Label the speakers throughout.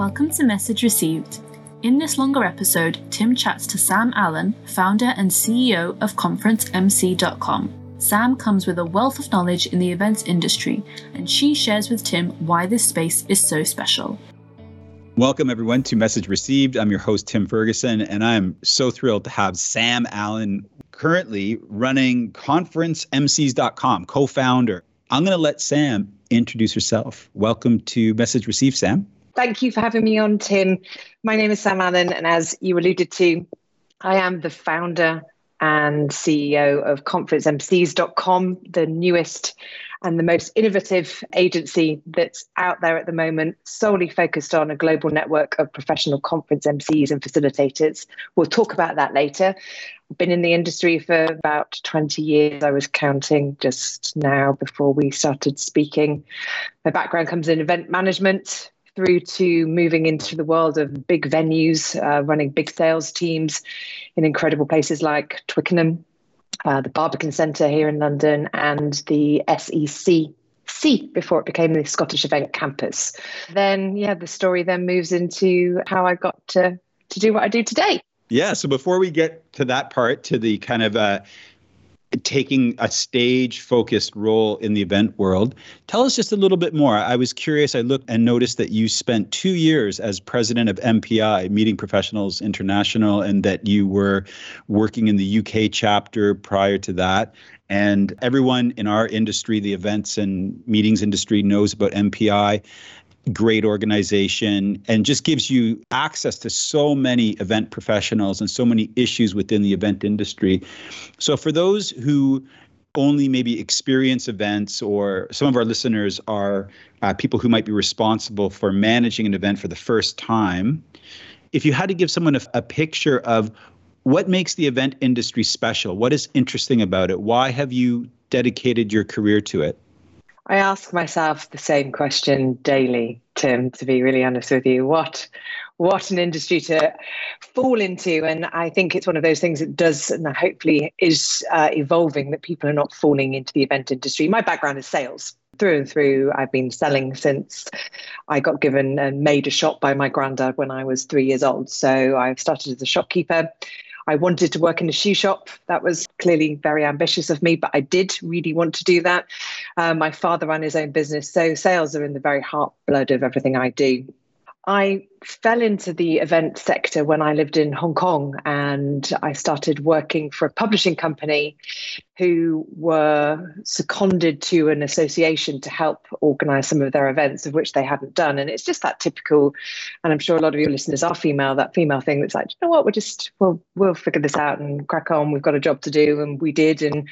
Speaker 1: Welcome to Message Received. In this longer episode, Tim chats to Sam Allen, founder and CEO of ConferenceMC.com. Sam comes with a wealth of knowledge in the events industry, and she shares with Tim why this space is so special.
Speaker 2: Welcome, everyone, to Message Received. I'm your host, Tim Ferguson, and I'm so thrilled to have Sam Allen, currently running ConferenceMCs.com, co founder. I'm going to let Sam introduce herself. Welcome to Message Received, Sam.
Speaker 3: Thank you for having me on, Tim. My name is Sam Allen, and as you alluded to, I am the founder and CEO of ConferenceMCs.com, the newest and the most innovative agency that's out there at the moment, solely focused on a global network of professional conference MCs and facilitators. We'll talk about that later. I've been in the industry for about 20 years. I was counting just now before we started speaking. My background comes in event management, through to moving into the world of big venues, uh, running big sales teams in incredible places like Twickenham, uh, the Barbican Centre here in London, and the SEC C before it became the Scottish Event Campus. Then, yeah, the story then moves into how I got to to do what I do today.
Speaker 2: Yeah. So before we get to that part, to the kind of uh, taking a stage focused role in the event world. Tell us just a little bit more. I was curious. I looked and noticed that you spent two years as president of MPI, Meeting Professionals International, and that you were working in the UK chapter prior to that. And everyone in our industry, the events and meetings industry, knows about MPI great organization and just gives you access to so many event professionals and so many issues within the event industry. So for those who only maybe experience events or some of our listeners are uh, people who might be responsible for managing an event for the first time if you had to give someone a, a picture of what makes the event industry special what is interesting about it why have you dedicated your career to it
Speaker 3: I ask myself the same question daily, Tim, to be really honest with you. What what an industry to fall into. And I think it's one of those things that does and hopefully is uh, evolving that people are not falling into the event industry. My background is sales through and through. I've been selling since I got given and made a shop by my granddad when I was three years old. So I've started as a shopkeeper I wanted to work in a shoe shop. That was clearly very ambitious of me, but I did really want to do that. Uh, my father ran his own business, so sales are in the very heart blood of everything I do. I fell into the event sector when I lived in Hong Kong and I started working for a publishing company who were seconded to an association to help organize some of their events of which they hadn't done. And it's just that typical, and I'm sure a lot of your listeners are female, that female thing that's like, you know what, we'll just we'll we'll figure this out and crack on. We've got a job to do. And we did and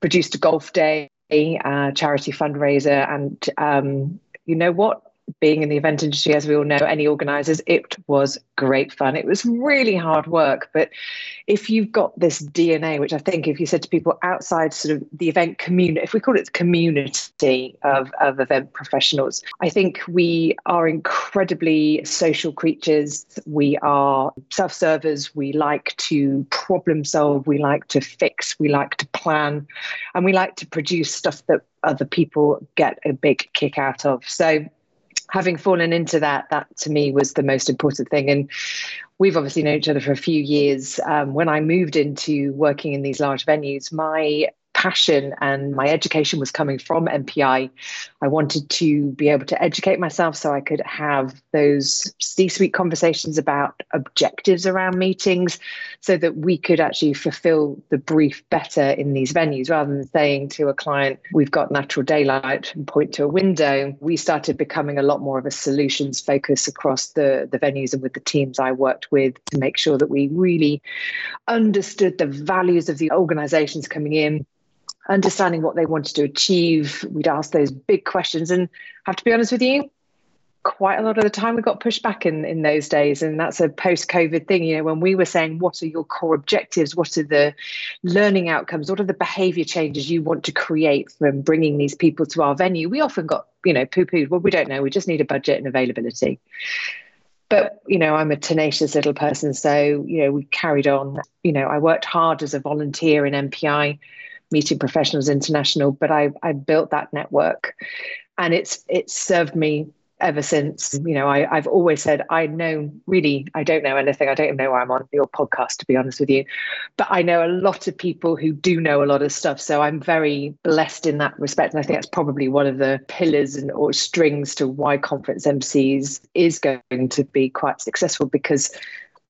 Speaker 3: produced a golf day, a charity fundraiser, and um, you know what? Being in the event industry, as we all know, any organizers, it was great fun. It was really hard work. But if you've got this DNA, which I think if you said to people outside sort of the event community, if we call it the community of, of event professionals, I think we are incredibly social creatures. We are self servers. We like to problem solve. We like to fix. We like to plan. And we like to produce stuff that other people get a big kick out of. So having fallen into that, that to me was the most important thing. And we've obviously known each other for a few years. Um, when I moved into working in these large venues, my passion and my education was coming from MPI. I wanted to be able to educate myself so I could have those C suite conversations about objectives around meetings so that we could actually fulfill the brief better in these venues rather than saying to a client, we've got natural daylight and point to a window. We started becoming a lot more of a solutions focus across the, the venues and with the teams I worked with to make sure that we really understood the values of the organizations coming in understanding what they wanted to achieve. We'd ask those big questions. And have to be honest with you, quite a lot of the time we got pushed back in, in those days. And that's a post COVID thing. You know, when we were saying, what are your core objectives? What are the learning outcomes? What are the behavior changes you want to create from bringing these people to our venue? We often got, you know, poo pooed. Well, we don't know. We just need a budget and availability. But, you know, I'm a tenacious little person. So, you know, we carried on. You know, I worked hard as a volunteer in MPI Meeting Professionals International, but I, I built that network and it's it's served me ever since. You know, I, I've always said I know really, I don't know anything. I don't know why I'm on your podcast, to be honest with you. But I know a lot of people who do know a lot of stuff. So I'm very blessed in that respect. And I think that's probably one of the pillars and or strings to why conference MCs is going to be quite successful because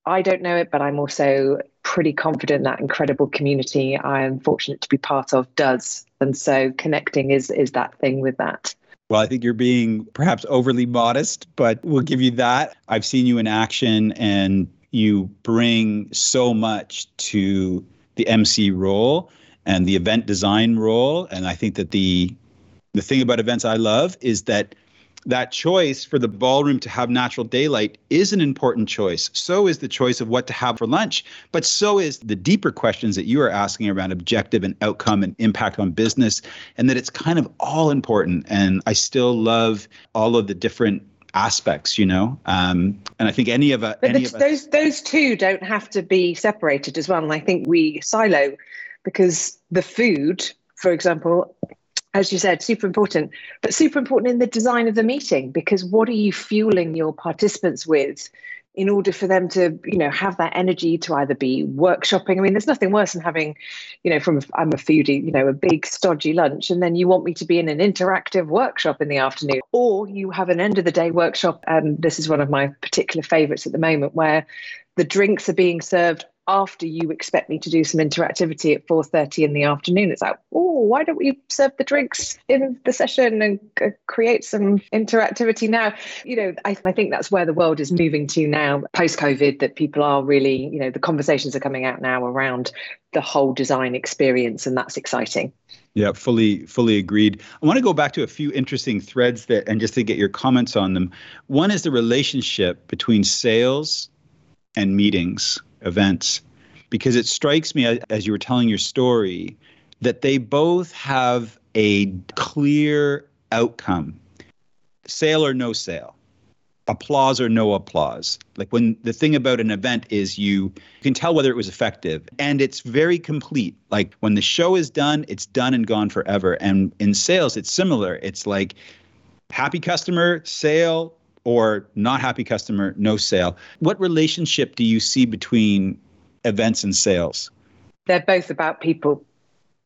Speaker 3: I don't know it, but I'm also pretty confident that incredible community I am fortunate to be part of does. And so connecting is is that thing with that.
Speaker 2: Well, I think you're being perhaps overly modest, but we'll give you that. I've seen you in action and you bring so much to the MC role and the event design role. And I think that the the thing about events I love is that that choice for the ballroom to have natural daylight is an important choice. So is the choice of what to have for lunch, but so is the deeper questions that you are asking around objective and outcome and impact on business, and that it's kind of all important. And I still love all of the different aspects, you know. Um, and I think any of, a, any
Speaker 3: of those those two don't have to be separated as well. And I think we silo because the food, for example, as you said, super important, but super important in the design of the meeting because what are you fueling your participants with in order for them to, you know, have that energy to either be workshopping? I mean, there's nothing worse than having, you know, from I'm a foodie, you know, a big stodgy lunch, and then you want me to be in an interactive workshop in the afternoon, or you have an end of the day workshop. And this is one of my particular favorites at the moment, where the drinks are being served after you expect me to do some interactivity at 4.30 in the afternoon it's like oh why don't we serve the drinks in the session and uh, create some interactivity now you know I, I think that's where the world is moving to now post covid that people are really you know the conversations are coming out now around the whole design experience and that's exciting
Speaker 2: yeah, fully fully agreed. I want to go back to a few interesting threads that and just to get your comments on them. One is the relationship between sales and meetings events. Because it strikes me as you were telling your story that they both have a clear outcome. Sale or no sale. Applause or no applause. Like when the thing about an event is you, can tell whether it was effective and it's very complete. Like when the show is done it's done and gone forever. And in sales it's similar. It's like happy customer sale or not happy customer, no sale. What relationship do you see between events and sales?
Speaker 3: They're both about people.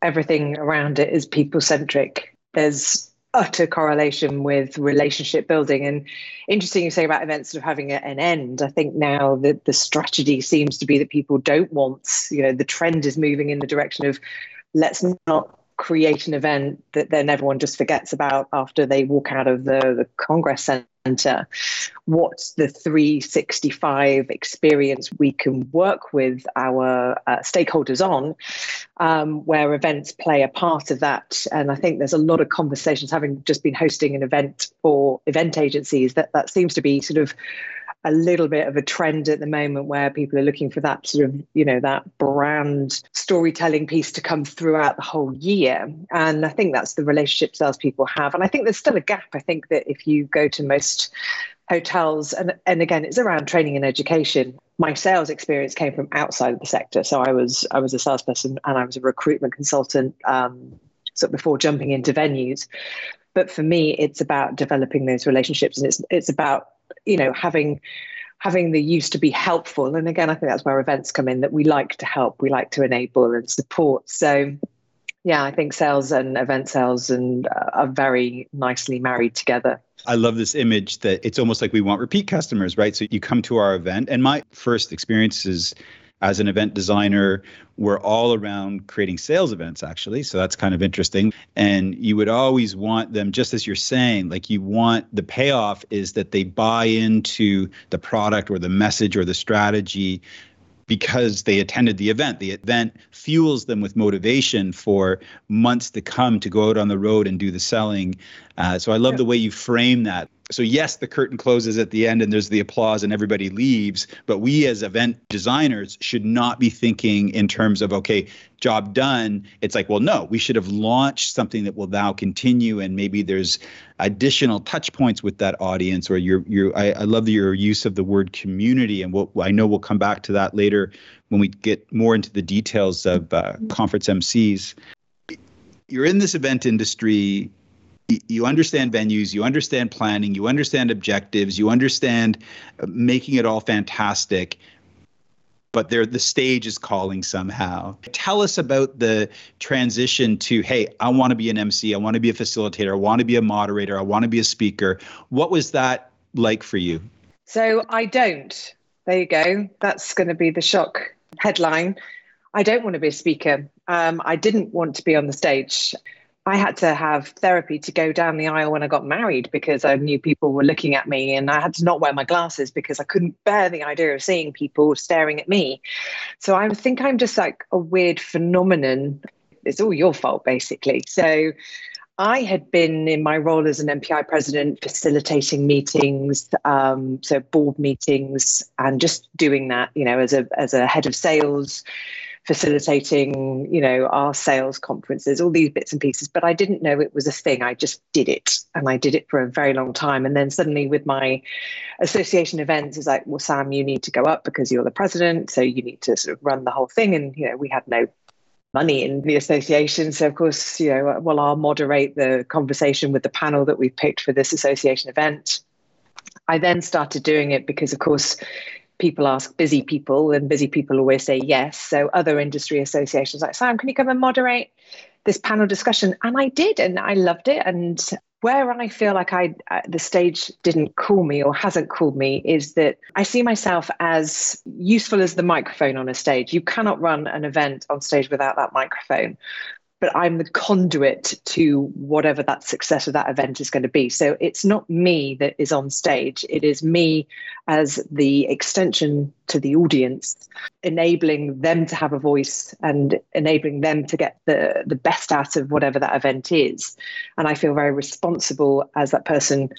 Speaker 3: Everything around it is people centric. There's utter correlation with relationship building. And interesting you say about events sort of having an end. I think now that the strategy seems to be that people don't want, you know, the trend is moving in the direction of let's not create an event that then everyone just forgets about after they walk out of the, the Congress Center center, what's the 365 experience we can work with our uh, stakeholders on, um, where events play a part of that. And I think there's a lot of conversations, having just been hosting an event for event agencies, that that seems to be sort of a little bit of a trend at the moment where people are looking for that sort of, you know, that brand storytelling piece to come throughout the whole year. And I think that's the relationship salespeople have. And I think there's still a gap. I think that if you go to most hotels and and again it's around training and education my sales experience came from outside of the sector so i was i was a salesperson and i was a recruitment consultant um, so before jumping into venues but for me it's about developing those relationships and it's it's about you know having having the use to be helpful. And again i think that's where events come in that we like to help we like to enable and support. So yeah i think sales and event sales and uh, are very nicely married together.
Speaker 2: I love this image that it's almost like we want repeat customers, right? So you come to our event, and my first experiences as an event designer we're all around creating sales events actually so that's kind of interesting and you would always want them just as you're saying like you want the payoff is that they buy into the product or the message or the strategy because they attended the event. The event fuels them with motivation for months to come to go out on the road and do the selling. Uh, so I love yeah. the way you frame that. So yes the curtain closes at the end and there's the applause and everybody leaves but we as event designers should not be thinking in terms of okay job done. It's like well no we should have launched something that will now continue and maybe there's additional touch points with that audience or your your I, I love your use of the word community and what I know we'll come back to that later when we get more into the details of uh, conference MCs you're in this event industry you understand venues, you understand planning, you understand objectives, you understand uh, making it all fantastic, but there the stage is calling somehow. Tell us about the transition to hey, I want to be an MC, I want to be a facilitator, I want to be a moderator, I want to be a speaker. What was that like for you?
Speaker 3: So I don't. There you go. That's going to be the shock headline. I don't want to be a speaker. Um, I didn't want to be on the stage. I had to have therapy to go down the aisle when I got married because I knew people were looking at me and I had to not wear my glasses because I couldn't bear the idea of seeing people staring at me. So I think I'm just like a weird phenomenon. It's all your fault, basically. So I had been in my role as an MPI president, facilitating meetings, um, so board meetings, and just doing that, you know, as a as a head of sales, facilitating, you know, our sales conferences, all these bits and pieces. But I didn't know it was a thing. I just did it, and I did it for a very long time. And then suddenly, with my association events, it's like, well, Sam, you need to go up because you're the president, so you need to sort of run the whole thing. And you know, we had no money in the association. So, of course, you know, well, I'll moderate the conversation with the panel that we've picked for this association event. I then started doing it because, of course, people ask busy people, and busy people always say yes. So, other industry associations like, Sam, can you come and moderate this panel discussion? And I did, and I loved it. And where I feel like I uh, the stage didn't call me or hasn't called me is that I see myself as useful as the microphone on a stage. You cannot run an event on stage without that microphone but I'm the conduit to whatever that success of that event is going to be. So it's not me that is on stage, it is me as the extension to the audience, enabling them to have a voice and enabling them to get the, the best out of whatever that event is. And I feel very responsible as that person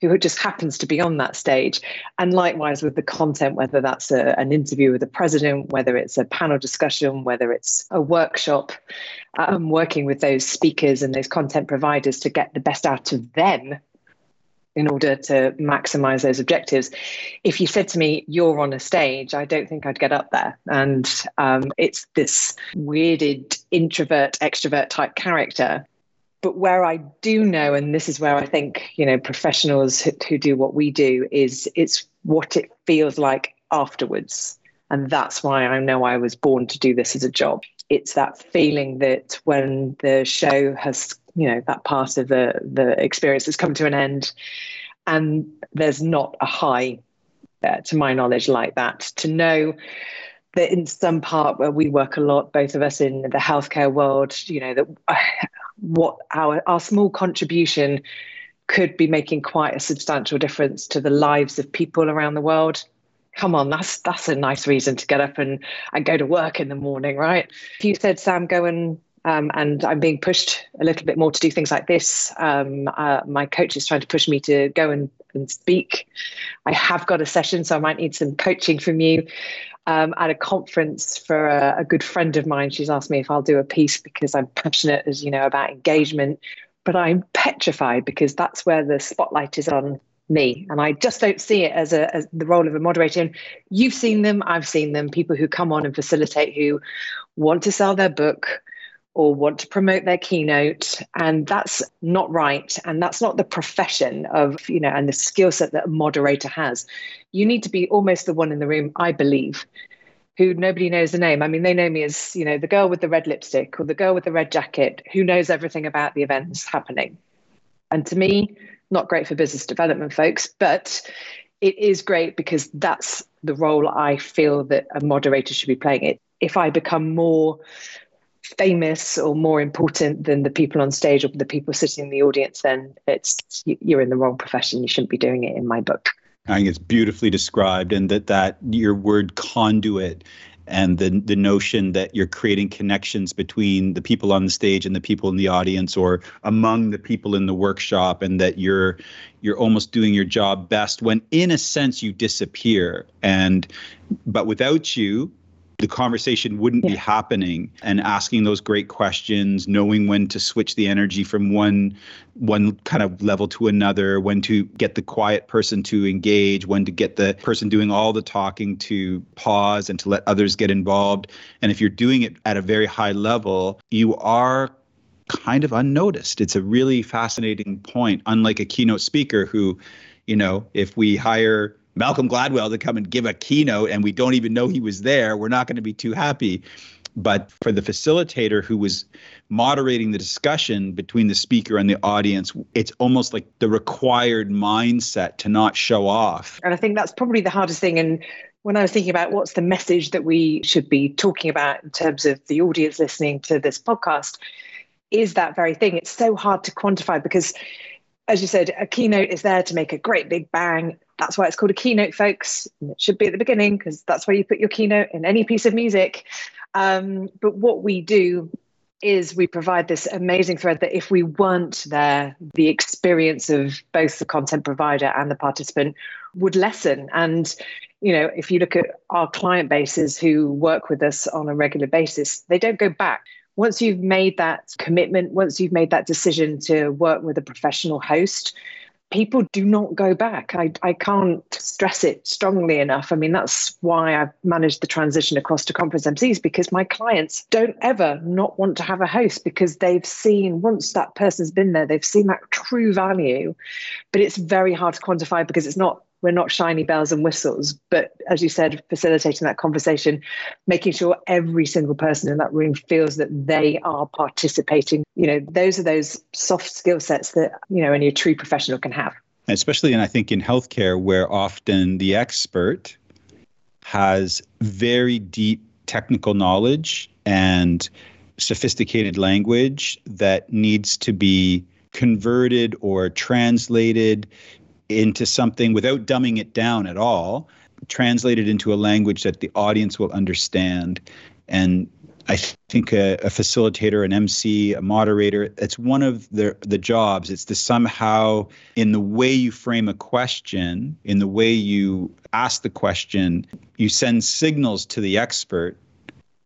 Speaker 3: who just happens to be on that stage. And likewise with the content, whether that's a, an interview with the president, whether it's a panel discussion, whether it's a workshop, I'm working with those speakers and those content providers to get the best out of them in order to maximize those objectives. If you said to me, you're on a stage, I don't think I'd get up there. And um, it's this weirded introvert, extrovert type character but where I do know, and this is where I think you know professionals who, do what we do is it's what it feels like afterwards, and that's why I know I was born to do this as a job. It's that feeling that when the show has you know that part of the the experience has come to an end, and there's not a high, uh, to my knowledge, like that. To know that in some part where we work a lot, both of us in the healthcare world, you know, that what our our small contribution could be making quite a substantial difference to the lives of people around the world come on that's that's a nice reason to get up and and go to work in the morning right if you said sam go and um, and I'm being pushed a little bit more to do things like this. Um, uh, my coach is trying to push me to go and, and speak. I have got a session, so I might need some coaching from you um, at a conference for a, a, good friend of mine. She's asked me if I'll do a piece because I'm passionate, as you know, about engagement. But I'm petrified because that's where the spotlight is on me, and I just don't see it as a as the role of a moderator. And you've seen them, I've seen them. People who come on and facilitate who want to sell their book or want to promote their keynote and that's not right and that's not the profession of you know and the skill set that a moderator has. You need to be almost the one in the room i believe who nobody knows the name. I mean they know me as you know the girl with the red lipstick or the girl with the red jacket who knows everything about the events happening. And to me not great for business development folks but it is great because that's the role i feel that a moderator should be playing. It if i become more famous or more important than the people on stage or the people sitting in the audience, then it's you're in the wrong profession. You shouldn't be doing it. In my book,
Speaker 2: I think it's beautifully described, and that that your word conduit and the the notion that you're creating connections between the people on the stage and the people in the audience or among the people in the workshop and that you're you're almost doing your job best when in a sense you disappear and but without you the conversation wouldn't yeah. be happening and asking those great questions knowing when to switch the energy from one one kind of level to another when to get the quiet person to engage when to get the person doing all the talking to pause and to let others get involved and if you're doing it at a very high level you are kind of unnoticed. It's a really fascinating point, unlike a keynote speaker who, you know, if we hire Malcolm Gladwell to come and give a keynote and we don't even know he was there, we're not going to be too happy. But for the facilitator who was moderating the discussion between the speaker and the audience, it's almost like the required mindset to not show off.
Speaker 3: And I think that's probably the hardest thing. And when I was thinking about what's the message that we should be talking about in terms of the audience listening to this podcast, is that very thing. It's so hard to quantify because, as you said, a keynote is there to make a great big bang. That's why it's called a keynote, folks. It should be at the beginning because that's where you put your keynote in any piece of music. Um, but what we do is we provide this amazing thread that if we weren't there, the experience of both the content provider and the participant would lessen. And, you know, if you look at our client bases who work with us on a regular basis, they don't go back. Once you've made that commitment, once you've made that decision to work with a professional host, people do not go back. I, I can't stress it strongly enough. I mean, that's why I've managed the transition across to conference MCs because my clients don't ever not want to have a host because they've seen, once that person's been there, they've seen that true value. But it's very hard to quantify because it's not we're not shiny bells and whistles, but as you said, facilitating that conversation, making sure every single person in that room feels that they are participating. You know, those are those soft skill sets that, you know, any true professional can have.
Speaker 2: Especially, and I think in healthcare, where often the expert has very deep technical knowledge and sophisticated language that needs to be converted or translated into something without dumbing it down at all, translate it into a language that the audience will understand. And I think a, a, facilitator, an MC, a moderator, it's one of the the jobs. It's to somehow, in the way you frame a question, in the way you ask the question, you send signals to the expert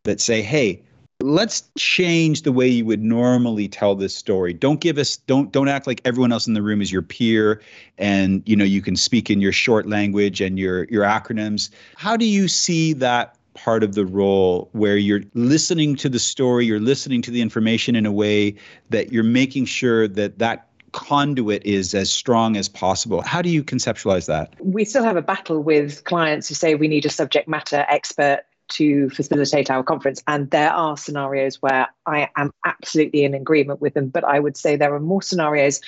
Speaker 2: that say, hey, let's change the way you would normally tell this story don't give us don't don't act like everyone else in the room is your peer and you know you can speak in your short language and your your acronyms how do you see that part of the role where you're listening to the story you're listening to the information in a way that you're making sure that that conduit is as strong as possible. How do you conceptualize that?
Speaker 3: We still have a battle with clients who say we need a subject matter expert to facilitate our conference. And there are scenarios where I am absolutely in agreement with them, but I would say there are more scenarios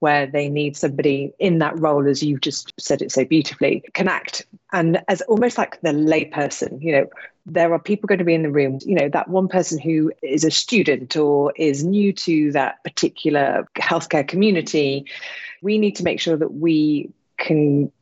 Speaker 3: where they need somebody in that role, as you've just said it so beautifully, can act and as almost like the layperson. You know, there are people going to be in the room, you know, that one person who is a student or is new to that particular healthcare community. We need to make sure that we can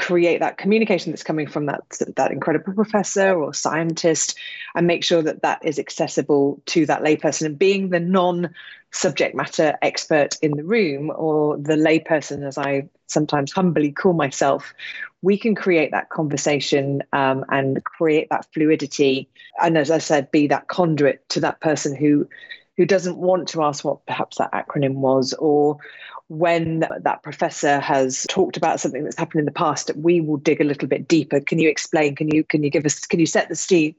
Speaker 3: create that communication that's coming from that that incredible professor or scientist and make sure that that is accessible to that layperson. And being the non subject matter expert in the room or the layperson as i sometimes humbly call myself we can create that conversation um, and create that fluidity. And as i said be that conduit to that person who who doesn't want to ask what perhaps that acronym was or when that professor has talked about something that's happened in the past, we will dig a little bit deeper. Can you explain? Can you can you give us? Can you set the scene?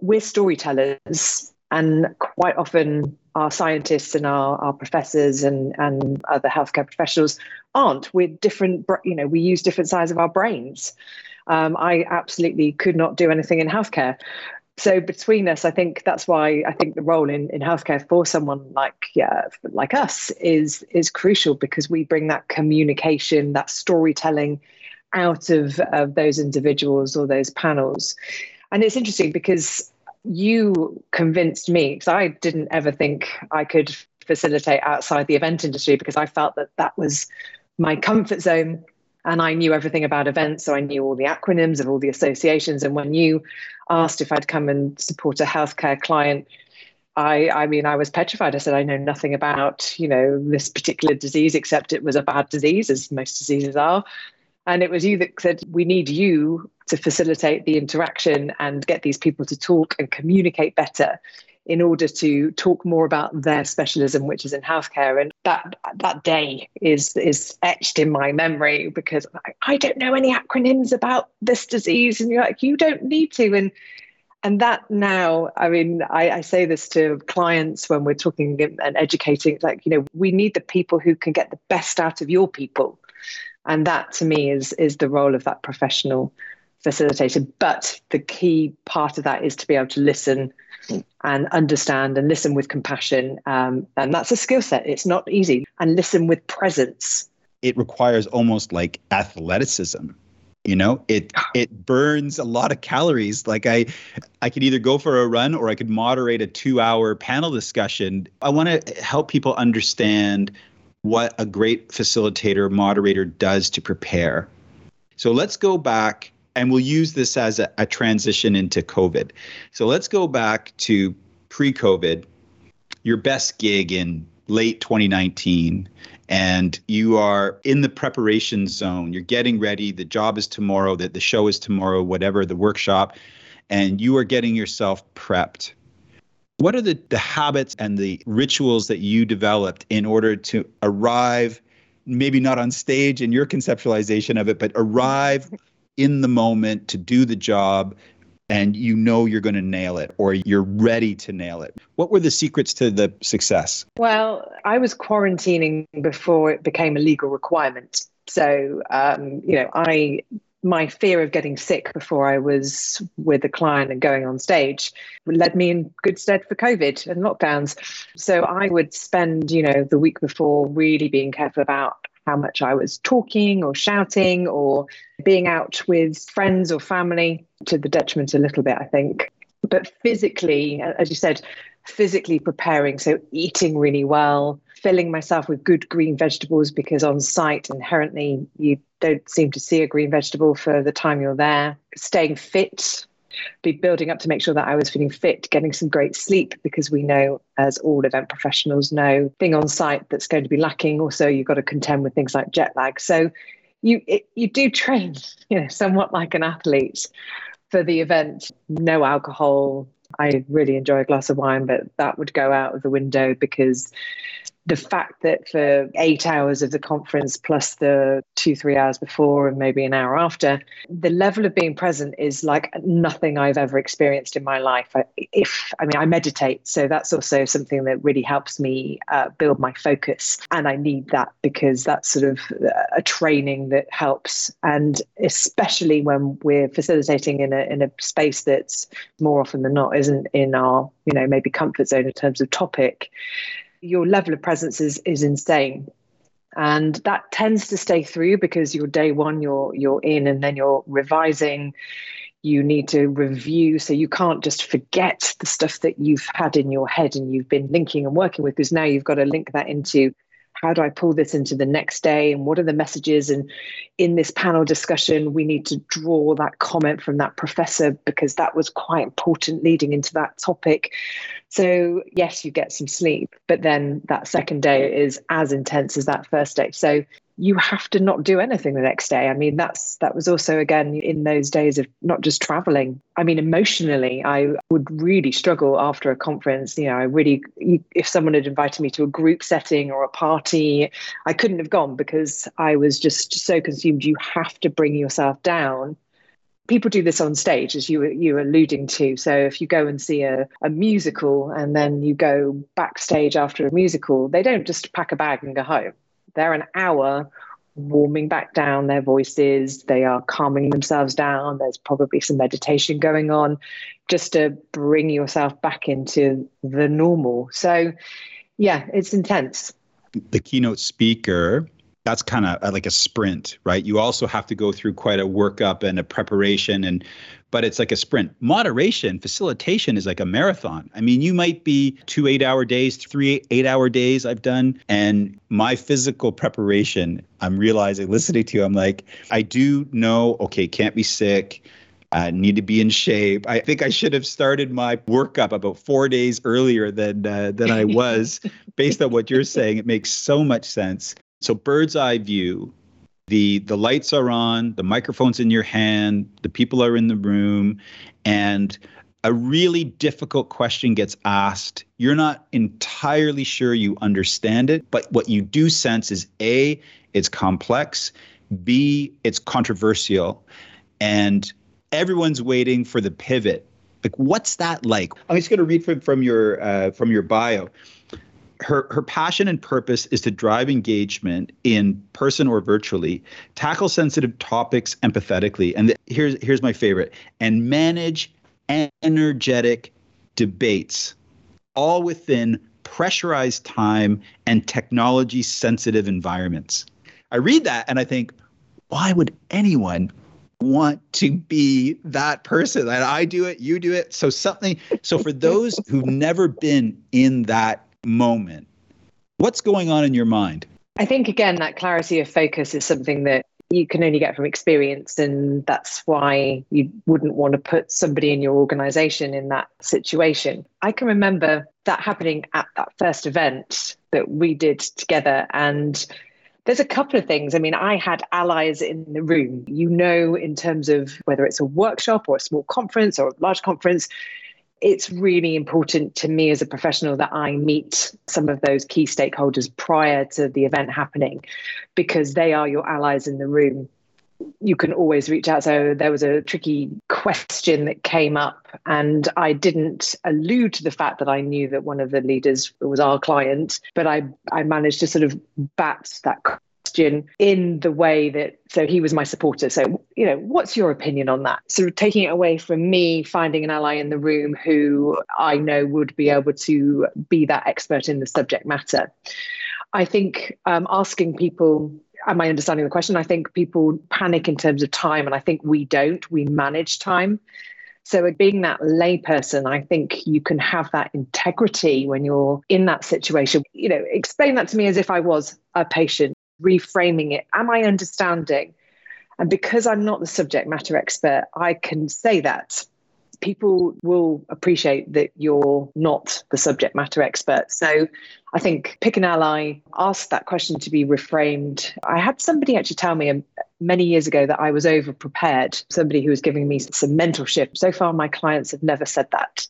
Speaker 3: We're storytellers, and quite often our scientists and our, our professors and and other healthcare professionals aren't. We're different. You know, we use different sides of our brains. Um, I absolutely could not do anything in healthcare so between us, I think that's why I think the role in, in healthcare for someone like yeah, like us is is crucial because we bring that communication, that storytelling out of, of those individuals or those panels. And it's interesting because you convinced me because I didn't ever think I could facilitate outside the event industry because I felt that that was my comfort zone and I knew everything about events, so I knew all the acronyms of all the associations. And when you asked if I'd come and support a healthcare client, I, I mean, I was petrified. I said, I know nothing about, you know, this particular disease, except it was a bad disease, as most diseases are. And it was you that said, we need you to facilitate the interaction and get these people to talk and communicate better in order to talk more about their specialism, which is in healthcare. And that that day is is etched in my memory because I, I don't know any acronyms about this disease, and you're like, you don't need to. And and that now, I mean, I, I, say this to clients when we're talking and educating, like, you know, we need the people who can get the best out of your people. And that to me is is the role of that professional facilitator. But the key part of that is to be able to listen and understand and listen with compassion. Um, and that's a skill set. It's not easy. And listen with presence.
Speaker 2: It requires almost like athleticism you know it it burns a lot of calories like i i could either go for a run or i could moderate a 2 hour panel discussion i want to help people understand what a great facilitator moderator does to prepare so let's go back and we'll use this as a, a transition into covid so let's go back to pre-covid your best gig in late 2019 and you are in the preparation zone. You're getting ready. The job is tomorrow, that the show is tomorrow, whatever, the workshop, and you are getting yourself prepped. What are the, the habits and the rituals that you developed in order to arrive, maybe not on stage in your conceptualization of it, but arrive in the moment to do the job and you know you're going to nail it or you're ready to nail it. What were the secrets to the success?
Speaker 3: Well, I was quarantining before it became a legal requirement. So, um, you know, I my fear of getting sick before I was with a client and going on stage led me in good stead for COVID and lockdowns. So I would spend, you know, the week before really being careful about how much I was talking or shouting or being out with friends or family to the detriment a little bit, I think. But physically, as you said, physically preparing, so eating really well, filling myself with good green vegetables because on site inherently you don't seem to see a green vegetable for the time you're there, staying fit, be building up to make sure that I was feeling fit, getting some great sleep because we know, as all event professionals know, being on site that's going to be lacking. Also, you've got to contend with things like jet lag. So you it, you do train, you know, somewhat like an athlete for the event. No alcohol. I really enjoy a glass of wine, but that would go out of the window because the fact that for eight hours of the conference plus the two, three hours before and maybe an hour after, the level of being present is like nothing I've ever experienced in my life. I, if I mean, I meditate, so that's also something that really helps me uh, build my focus. And I need that because that's sort of a training that helps. And especially when we're facilitating in a, in a space that's more often than not isn't in our, you know, maybe comfort zone in terms of topic your level of presence is is insane. And that tends to stay through because you're day one you're you're in and then you're revising. You need to review. So you can't just forget the stuff that you've had in your head and you've been linking and working with because now you've got to link that into how do I pull this into the next day and what are the messages? And in this panel discussion, we need to draw that comment from that professor because that was quite important leading into that topic. So, yes, you get some sleep, but then that second day is as intense as that first day. So, you have to not do anything the next day. I mean, that's that was also again in those days of not just traveling. I mean, emotionally, I would really struggle after a conference. You know, I really, if someone had invited me to a group setting or a party, I couldn't have gone because I was just so consumed. You have to bring yourself down people do this on stage as you you were alluding to so if you go and see a, a musical and then you go backstage after a musical they don't just pack a bag and go home they're an hour warming back down their voices. They are calming themselves down. There's probably some meditation going on just to bring yourself back into the normal. So, yeah, it's intense.
Speaker 2: The keynote speaker that's kind of like a sprint, right? You also have to go through quite a workup and a preparation and but it's like a sprint. Moderation, facilitation is like a marathon. I mean, you might be two 8-hour days, three 8-hour days I've done and my physical preparation, I'm realizing listening to you I'm like I do know okay, can't be sick. I need to be in shape. I think I should have started my workup about four days earlier than uh, than I was, based on what you're saying. It makes so much sense. So bird's eye view, the the lights are on, the microphone's in your hand, the people are in the room, and a really difficult question gets asked. You're not entirely sure you understand it, but what you do sense is A, it's complex, B, it's controversial, and everyone's waiting for the pivot Like, what's that like? I'm just going to read from, from your uh, from your bio. Her, her passion and purpose is to drive engagement in person or virtually, tackle sensitive topics empathetically, and the, here's here's my favorite, and manage energetic debates, all within pressurized time and technology sensitive environments. I read that and I think, why would anyone want to be that person that I do it, you do it. So something so for those who've never been in that moment, what's going on in your mind?
Speaker 3: I think again that clarity of focus is something that you can only get from experience and that's why you wouldn't want to put somebody in your organization in that situation. I can remember that happening at that first event that we did together and there's a couple of things. I mean, I had allies in the room. You know, in terms of whether it's a workshop or a small conference or a large conference, it's really important to me as a professional that I meet some of those key stakeholders prior to the event happening because they are your allies in the room. You can always reach out. So there was a tricky question that came up, and I didn't allude to the fact that I knew that one of the leaders was our client, but I, I managed to sort of bat that question in the way that so he was my supporter. So you know what's your opinion on that? Sort of taking it away from me finding an ally in the room who i know would be able to be that expert in the subject matter. I think um, asking people am i understanding the question? I think people panic in terms of time and i think we don't. We manage time. So, being that layperson, I think you can have that integrity when you're in that situation. You know, explain that to me as if I was a patient reframing it. Am I understanding? And because I'm not the subject matter expert, I can say that. People will appreciate that you're not the subject matter expert. So I think pick an ally, ask that question to be reframed. I had somebody actually tell me um, many years ago that I was over prepared, somebody who was giving me some mentorship. So far, my clients have never said that.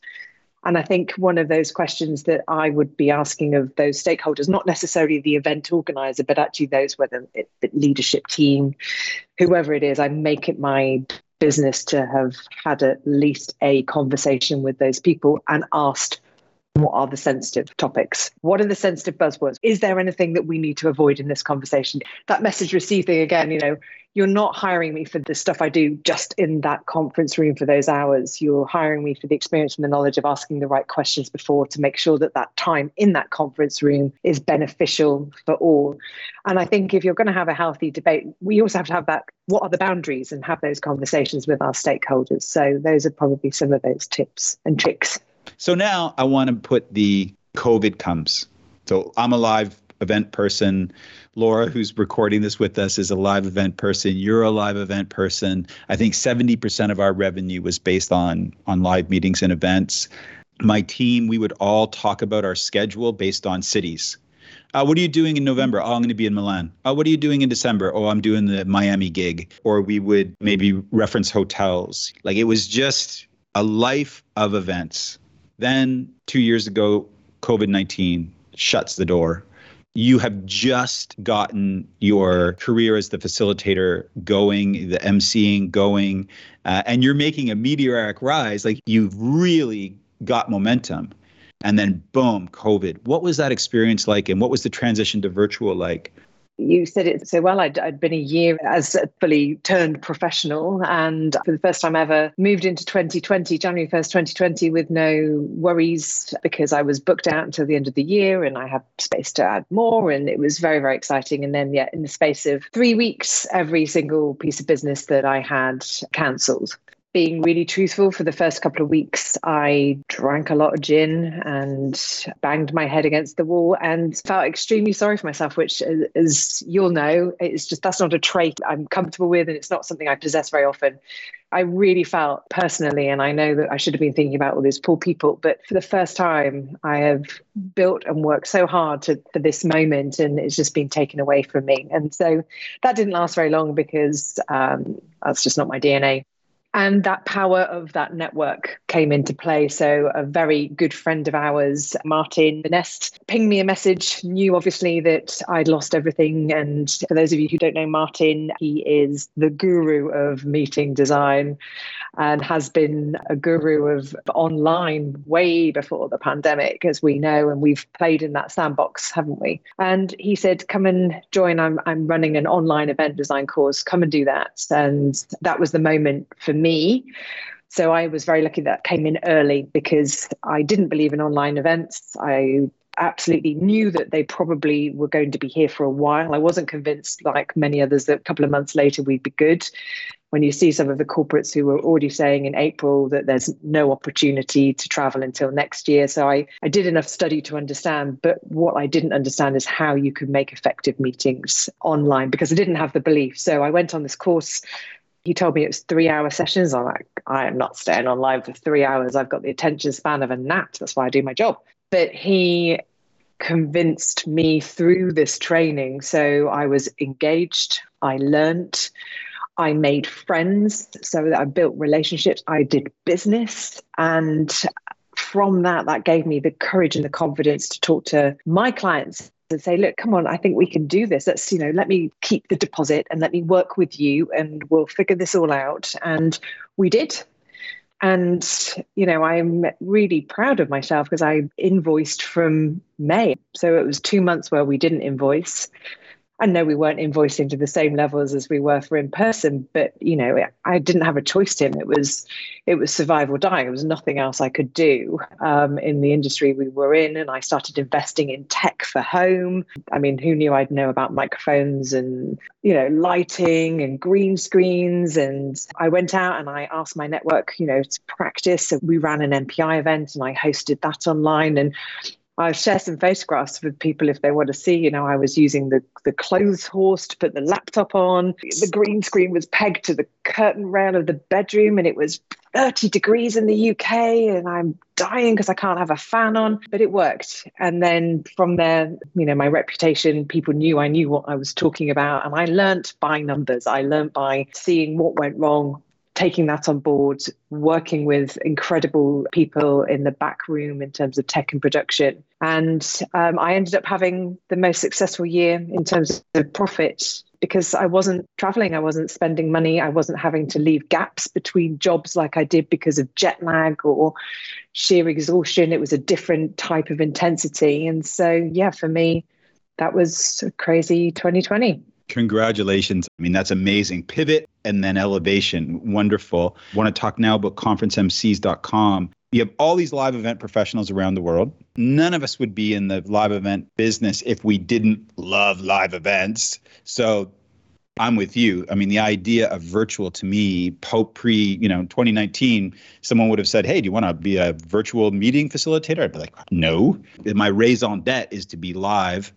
Speaker 3: And I think one of those questions that I would be asking of those stakeholders, not necessarily the event organizer, but actually those, whether it, the leadership team, whoever it is, I make it my business to have had at least a conversation with those people and asked what are the sensitive topics? What are the sensitive buzzwords? Is there anything that we need to avoid in this conversation? That message receiving again, you know, you're not hiring me for the stuff I do just in that conference room for those hours. You're hiring me for the experience and the knowledge of asking the right questions before to make sure that that time in that conference room is beneficial for all. And I think if you're going to have a healthy debate, we also have to have that what are the boundaries and have those conversations with our stakeholders. So those are probably some of those tips and tricks.
Speaker 2: So now I want to put the COVID comes. So I'm a live event person. Laura, who's recording this with us, is a live event person. You're a live event person. I think 70% of our revenue was based on on live meetings and events. My team, we would all talk about our schedule based on cities. Uh, what are you doing in November? Oh, I'm going to be in Milan. Oh, what are you doing in December? Oh, I'm doing the Miami gig. Or we would maybe reference hotels. Like it was just a life of events. Then two years ago, COVID 19 shuts the door. You have just gotten your career as the facilitator going, the emceeing going, uh, and you're making a meteoric rise. Like you've really got momentum. And then boom, COVID. What was that experience like? And what was the transition to virtual like?
Speaker 3: You said it so well. I'd, I'd, been a year as a fully turned professional, and for the first time ever, moved into 2020, January 1st, 2020, with no worries because I was booked out until the end of the year and I had space to add more. And it was very, very exciting. And then, yeah, in the space of three weeks, every single piece of business that I had cancelled being really truthful, for the first couple of weeks, I drank a lot of gin and banged my head against the wall and felt extremely sorry for myself, which, as you'll know, it's just that's not a trait I'm comfortable with and it's not something I possess very often. I really felt personally, and I know that I should have been thinking about all these poor people, but for the first time, I have built and worked so hard to, for this moment, and it's just been taken away from me. And so that didn't last very long because um, that's just not my DNA And that power of that network came into play. So, a very good friend of ours, Martin Nest, pinged me a message, knew obviously that I'd lost everything. And for those of you who don't know Martin, he is the guru of meeting design and has been a guru of online way before the pandemic, as we know. And we've played in that sandbox, haven't we? And he said, Come and join. I'm, I'm running an online event design course. Come and do that. And that was the moment for me. So I was very lucky that came in early because I didn't believe in online events. I absolutely knew that they probably were going to be here for a while. I wasn't convinced, like many others, that a couple of months later we'd be good. When you see some of the corporates who were already saying in April that there's no opportunity to travel until next year. So I, I did enough study to understand. But what I didn't understand is how you could make effective meetings online because I didn't have the belief. So I went on this course he told me it was three hour sessions. I'm like, I am not staying online for three hours. I've got the attention span of a gnat. That's why I do my job. But he convinced me through this training. So I was engaged, I learnt, I made friends, so that I built relationships, I did business. And from that, that gave me the courage and the confidence to talk to my clients and say, look, come on, I think we can do this. Let's, you know, let me keep the deposit and let me work with you and we'll figure this all out. And we did. And, you know, I'm really proud of myself because I invoiced from May. So it was two months where we didn't invoice. I know we weren't invoicing to the same levels as we were for in person, but you know, I didn't have a choice, Tim. It was, it was survive or die. There was nothing else I could do um, in the industry we were in, and I started investing in tech for home. I mean, who knew I'd know about microphones and you know lighting and green screens? And I went out and I asked my network, you know, to practice. So we ran an MPI event, and I hosted that online, and I'll share some photographs with people if they want to see. You know, I was using the, the clothes horse to put the laptop on. The green screen was pegged to the curtain rail of the bedroom, and it was 30 degrees in the UK, and I'm dying because I can't have a fan on, but it worked. And then from there, you know, my reputation, people knew I knew what I was talking about, and I learnt by numbers. I learnt by seeing what went wrong, taking that on board, working with incredible people in the back room in terms of tech and production. And um, I ended up having the most successful year in terms of profit because I wasn't traveling, I wasn't spending money, I wasn't having to leave gaps between jobs like I did because of jet lag or sheer exhaustion. It was a different type of intensity. And so, yeah, for me, that was crazy 2020.
Speaker 2: Congratulations. I mean, that's amazing. Pivot and then elevation. Wonderful. Want to talk now about conferencemcs.com. You have all these live event professionals around the world. None of us would be in the live event business if we didn't love live events. So I'm with you. I mean, the idea of virtual to me, Pope pre, you know, 2019, someone would have said, "Hey, do you want to be a virtual meeting facilitator?" I'd be like, "No." My raison d'être is to be live.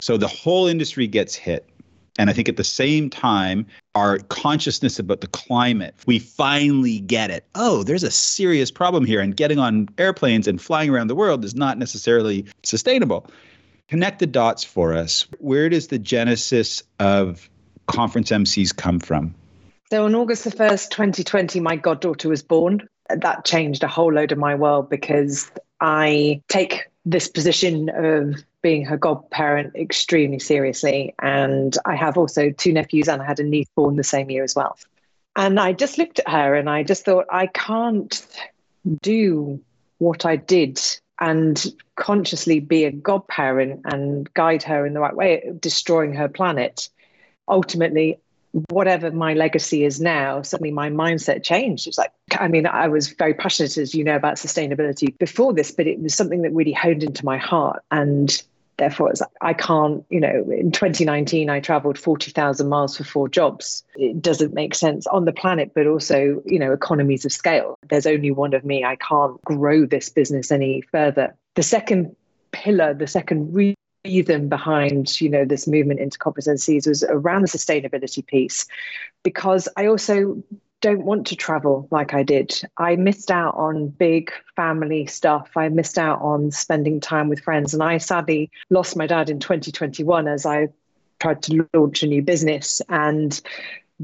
Speaker 2: So the whole industry gets hit. And I think at the same time, our consciousness about the climate, we finally get it. Oh, there's a serious problem here, and getting on airplanes and flying around the world is not necessarily sustainable. Connect the dots for us. Where does the genesis of conference MCs come from?
Speaker 3: So on August the 1st, 2020, my goddaughter was born. That changed a whole load of my world because I take this position of being her godparent extremely seriously. And I have also two nephews, and I had a niece born the same year as well. And I just looked at her and I just thought, I can't do what I did and consciously be a godparent and guide her in the right way, destroying her planet. Ultimately, whatever my legacy is now, suddenly my mindset changed. It's like, I mean, I was very passionate, as you know, about sustainability before this, but it was something that really honed into my heart. And therefore, it's I can't, you know, in 2019, I traveled 40,000 miles for four jobs. It doesn't make sense on the planet, but also, you know, economies of scale. There's only one of me. I can't grow this business any further. The second pillar, the second reason behind you know this movement into conference MCs was around the sustainability piece because i also don't want to travel like i did i missed out on big family stuff i missed out on spending time with friends and i sadly lost my dad in 2021 as i tried to launch a new business and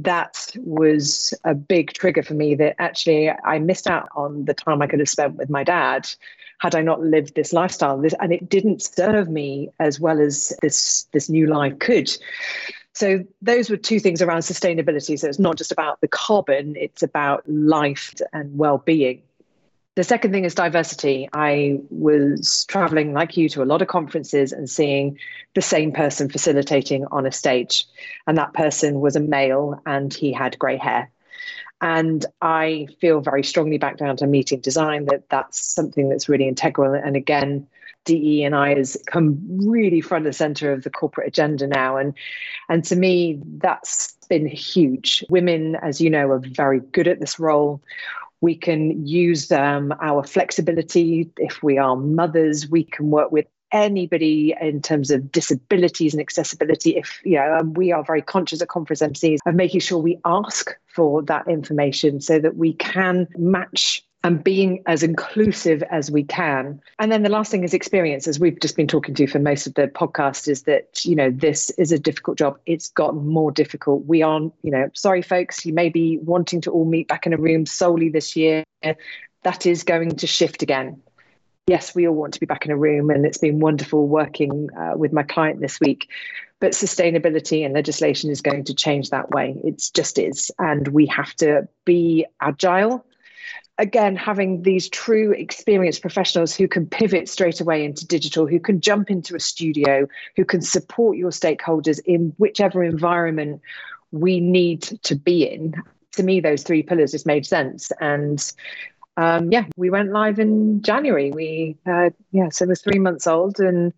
Speaker 3: that was a big trigger for me that actually I missed out on the time I could have spent with my dad had I not lived this lifestyle. And it didn't serve me as well as this this new life could. So those were two things around sustainability. So it's not just about the carbon; it's about life and well-being. The second thing is diversity. I was traveling like you to a lot of conferences and seeing the same person facilitating on a stage. And that person was a male and he had grey hair. And I feel very strongly back down to meeting design that that's something that's really integral. And again, DE and I has come really front and center of the corporate agenda now. And and to me, that's been huge. Women, as you know, are very good at this role. We can use um, our flexibility. If we are mothers, we can work with anybody in terms of disabilities and accessibility. If you know, um, we are very conscious at conference MCs of making sure we ask for that information so that we can match and being as inclusive as we can. And then the last thing is experience, as we've just been talking to for most of the podcast, is that, you know, this is a difficult job. It's gotten more difficult. We aren't, you know, sorry, folks, you may be wanting to all meet back in a room solely this year. That is going to shift again. Yes, we all want to be back in a room, and it's been wonderful working uh, with my client this week. But sustainability and legislation is going to change that way. It just is. And we have to be agile again having these true experienced professionals who can pivot straight away into digital who can jump into a studio who can support your stakeholders in whichever environment we need to be in. To me those three pillars just made sense. And um, yeah we went live in january. We uh, yeah so it was three months old and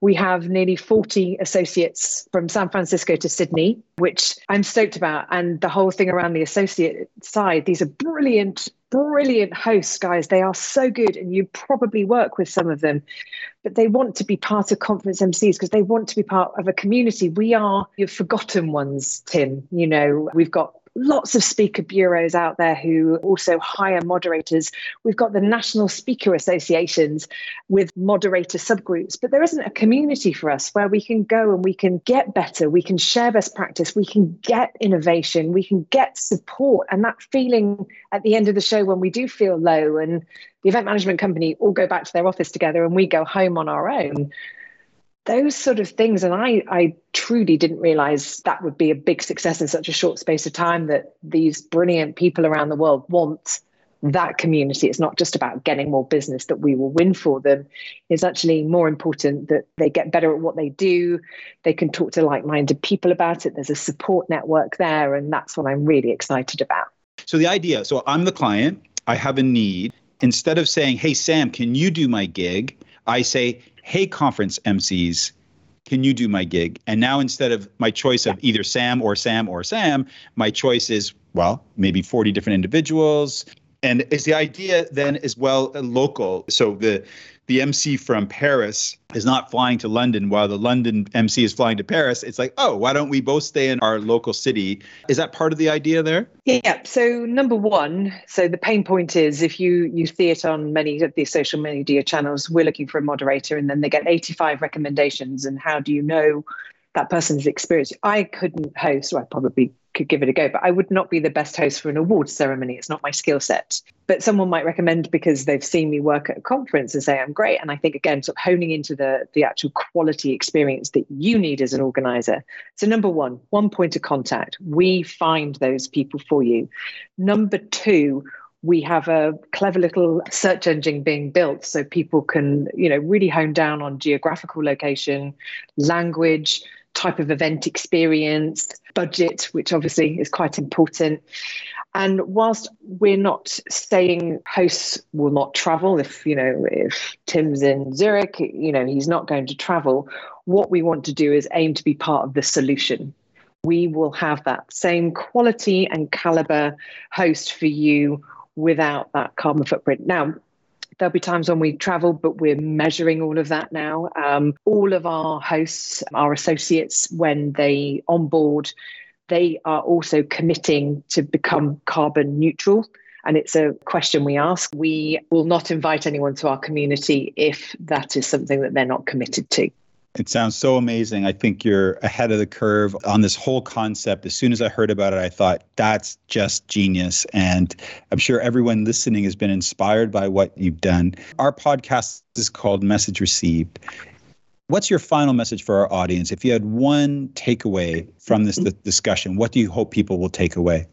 Speaker 3: we have nearly 40 associates from San Francisco to Sydney, which I'm stoked about. And the whole thing around the associate side, these are brilliant, brilliant hosts, guys. They are so good. And you probably work with some of them, but they want to be part of conference MCs because they want to be part of a community. We are your forgotten ones, Tim. You know, we've got lots of speaker bureaus out there who also hire moderators. We've got the national speaker associations with moderator subgroups, but there isn't a community for us where we can go and we can get better, we can share best practice, we can get innovation, we can get support. And that feeling at the end of the show when we do feel low and the event management company all go back to their office together and we go home on our own those sort of things. And i i truly didn't realize that would be a big success in such a short space of time that these brilliant people around the world want that community. It's not just about getting more business that we will win for them. It's actually more important that they get better at what they do. They can talk to like-minded people about it. There's a support network there and that's what i'm really excited about.
Speaker 2: So the idea so i'm the client. I have a need. Instead of saying hey sam can you do my gig i say hey, conference MCs, can you do my gig? And now instead of my choice of either Sam or Sam or Sam, my choice is, well, maybe 40 different individuals. And is the idea then as well local? So the the MC from Paris is not flying to London while the London MC is flying to Paris. It's like, oh, why don't we both stay in our local city? Is that part of the idea there?
Speaker 3: Yeah. So number one, so the pain point is if you you see it on many of the social media channels, we're looking for a moderator, and then they get 85 recommendations. And how do you know that person's experience? I couldn't host, or I probably could give it a go, but I would not be the best host for an awards ceremony. It's not my skill set. But someone might recommend because they've seen me work at a conference and say I'm great. And I think again, sort of honing into the the actual quality experience that you need as an organizer. So number one, one point of contact. We find those people for you. Number two, we have a clever little search engine being built so people can you know really hone down on geographical location language type of event experience, budget, which obviously is quite important. And whilst we're not saying hosts will not travel, if you know, if Tim's in Zurich, you know, he's not going to travel. What we want to do is aim to be part of the solution. We will have that same quality and caliber host for you without that carbon footprint. Now, There'll be times when we travel, but we're measuring all of that now. Um, all of our hosts, our associates, when they onboard, they are also committing to become carbon neutral. And it's a question we ask. We will not invite anyone to our community if that is something that they're not committed to.
Speaker 2: It sounds so amazing. I think you're ahead of the curve on this whole concept. As soon as I heard about it, I thought that's just genius. And I'm sure everyone listening has been inspired by what you've done. Our podcast is called Message Received. What's your final message for our audience? If you had one takeaway from this mm-hmm. discussion, what do you hope people will take away?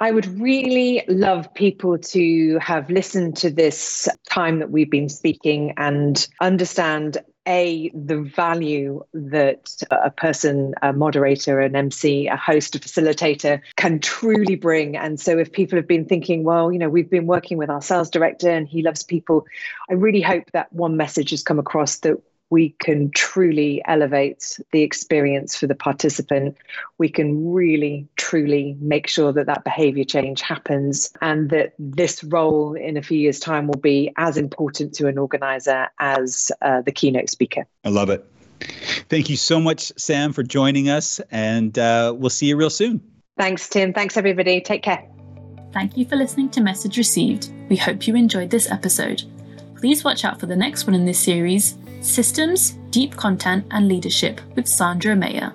Speaker 3: I would really love people to have listened to this time that we've been speaking and understand a the value that a person a moderator an mc a host a facilitator can truly bring. And so if people have been thinking well you know we've been working with our sales director and he loves people i really hope that one message has come across that we can truly elevate the experience for the participant. We can really, truly make sure that that behavior change happens and that this role in a few years' time will be as important to an organizer as uh, the keynote speaker.
Speaker 2: I love it. Thank you so much, Sam, for joining us, and uh, we'll see you real soon.
Speaker 3: Thanks, Tim. Thanks, everybody. Take care.
Speaker 1: Thank you for listening to Message Received. We hope you enjoyed this episode. Please watch out for the next one in this series Systems, Deep Content, and Leadership with Sandra Mayer.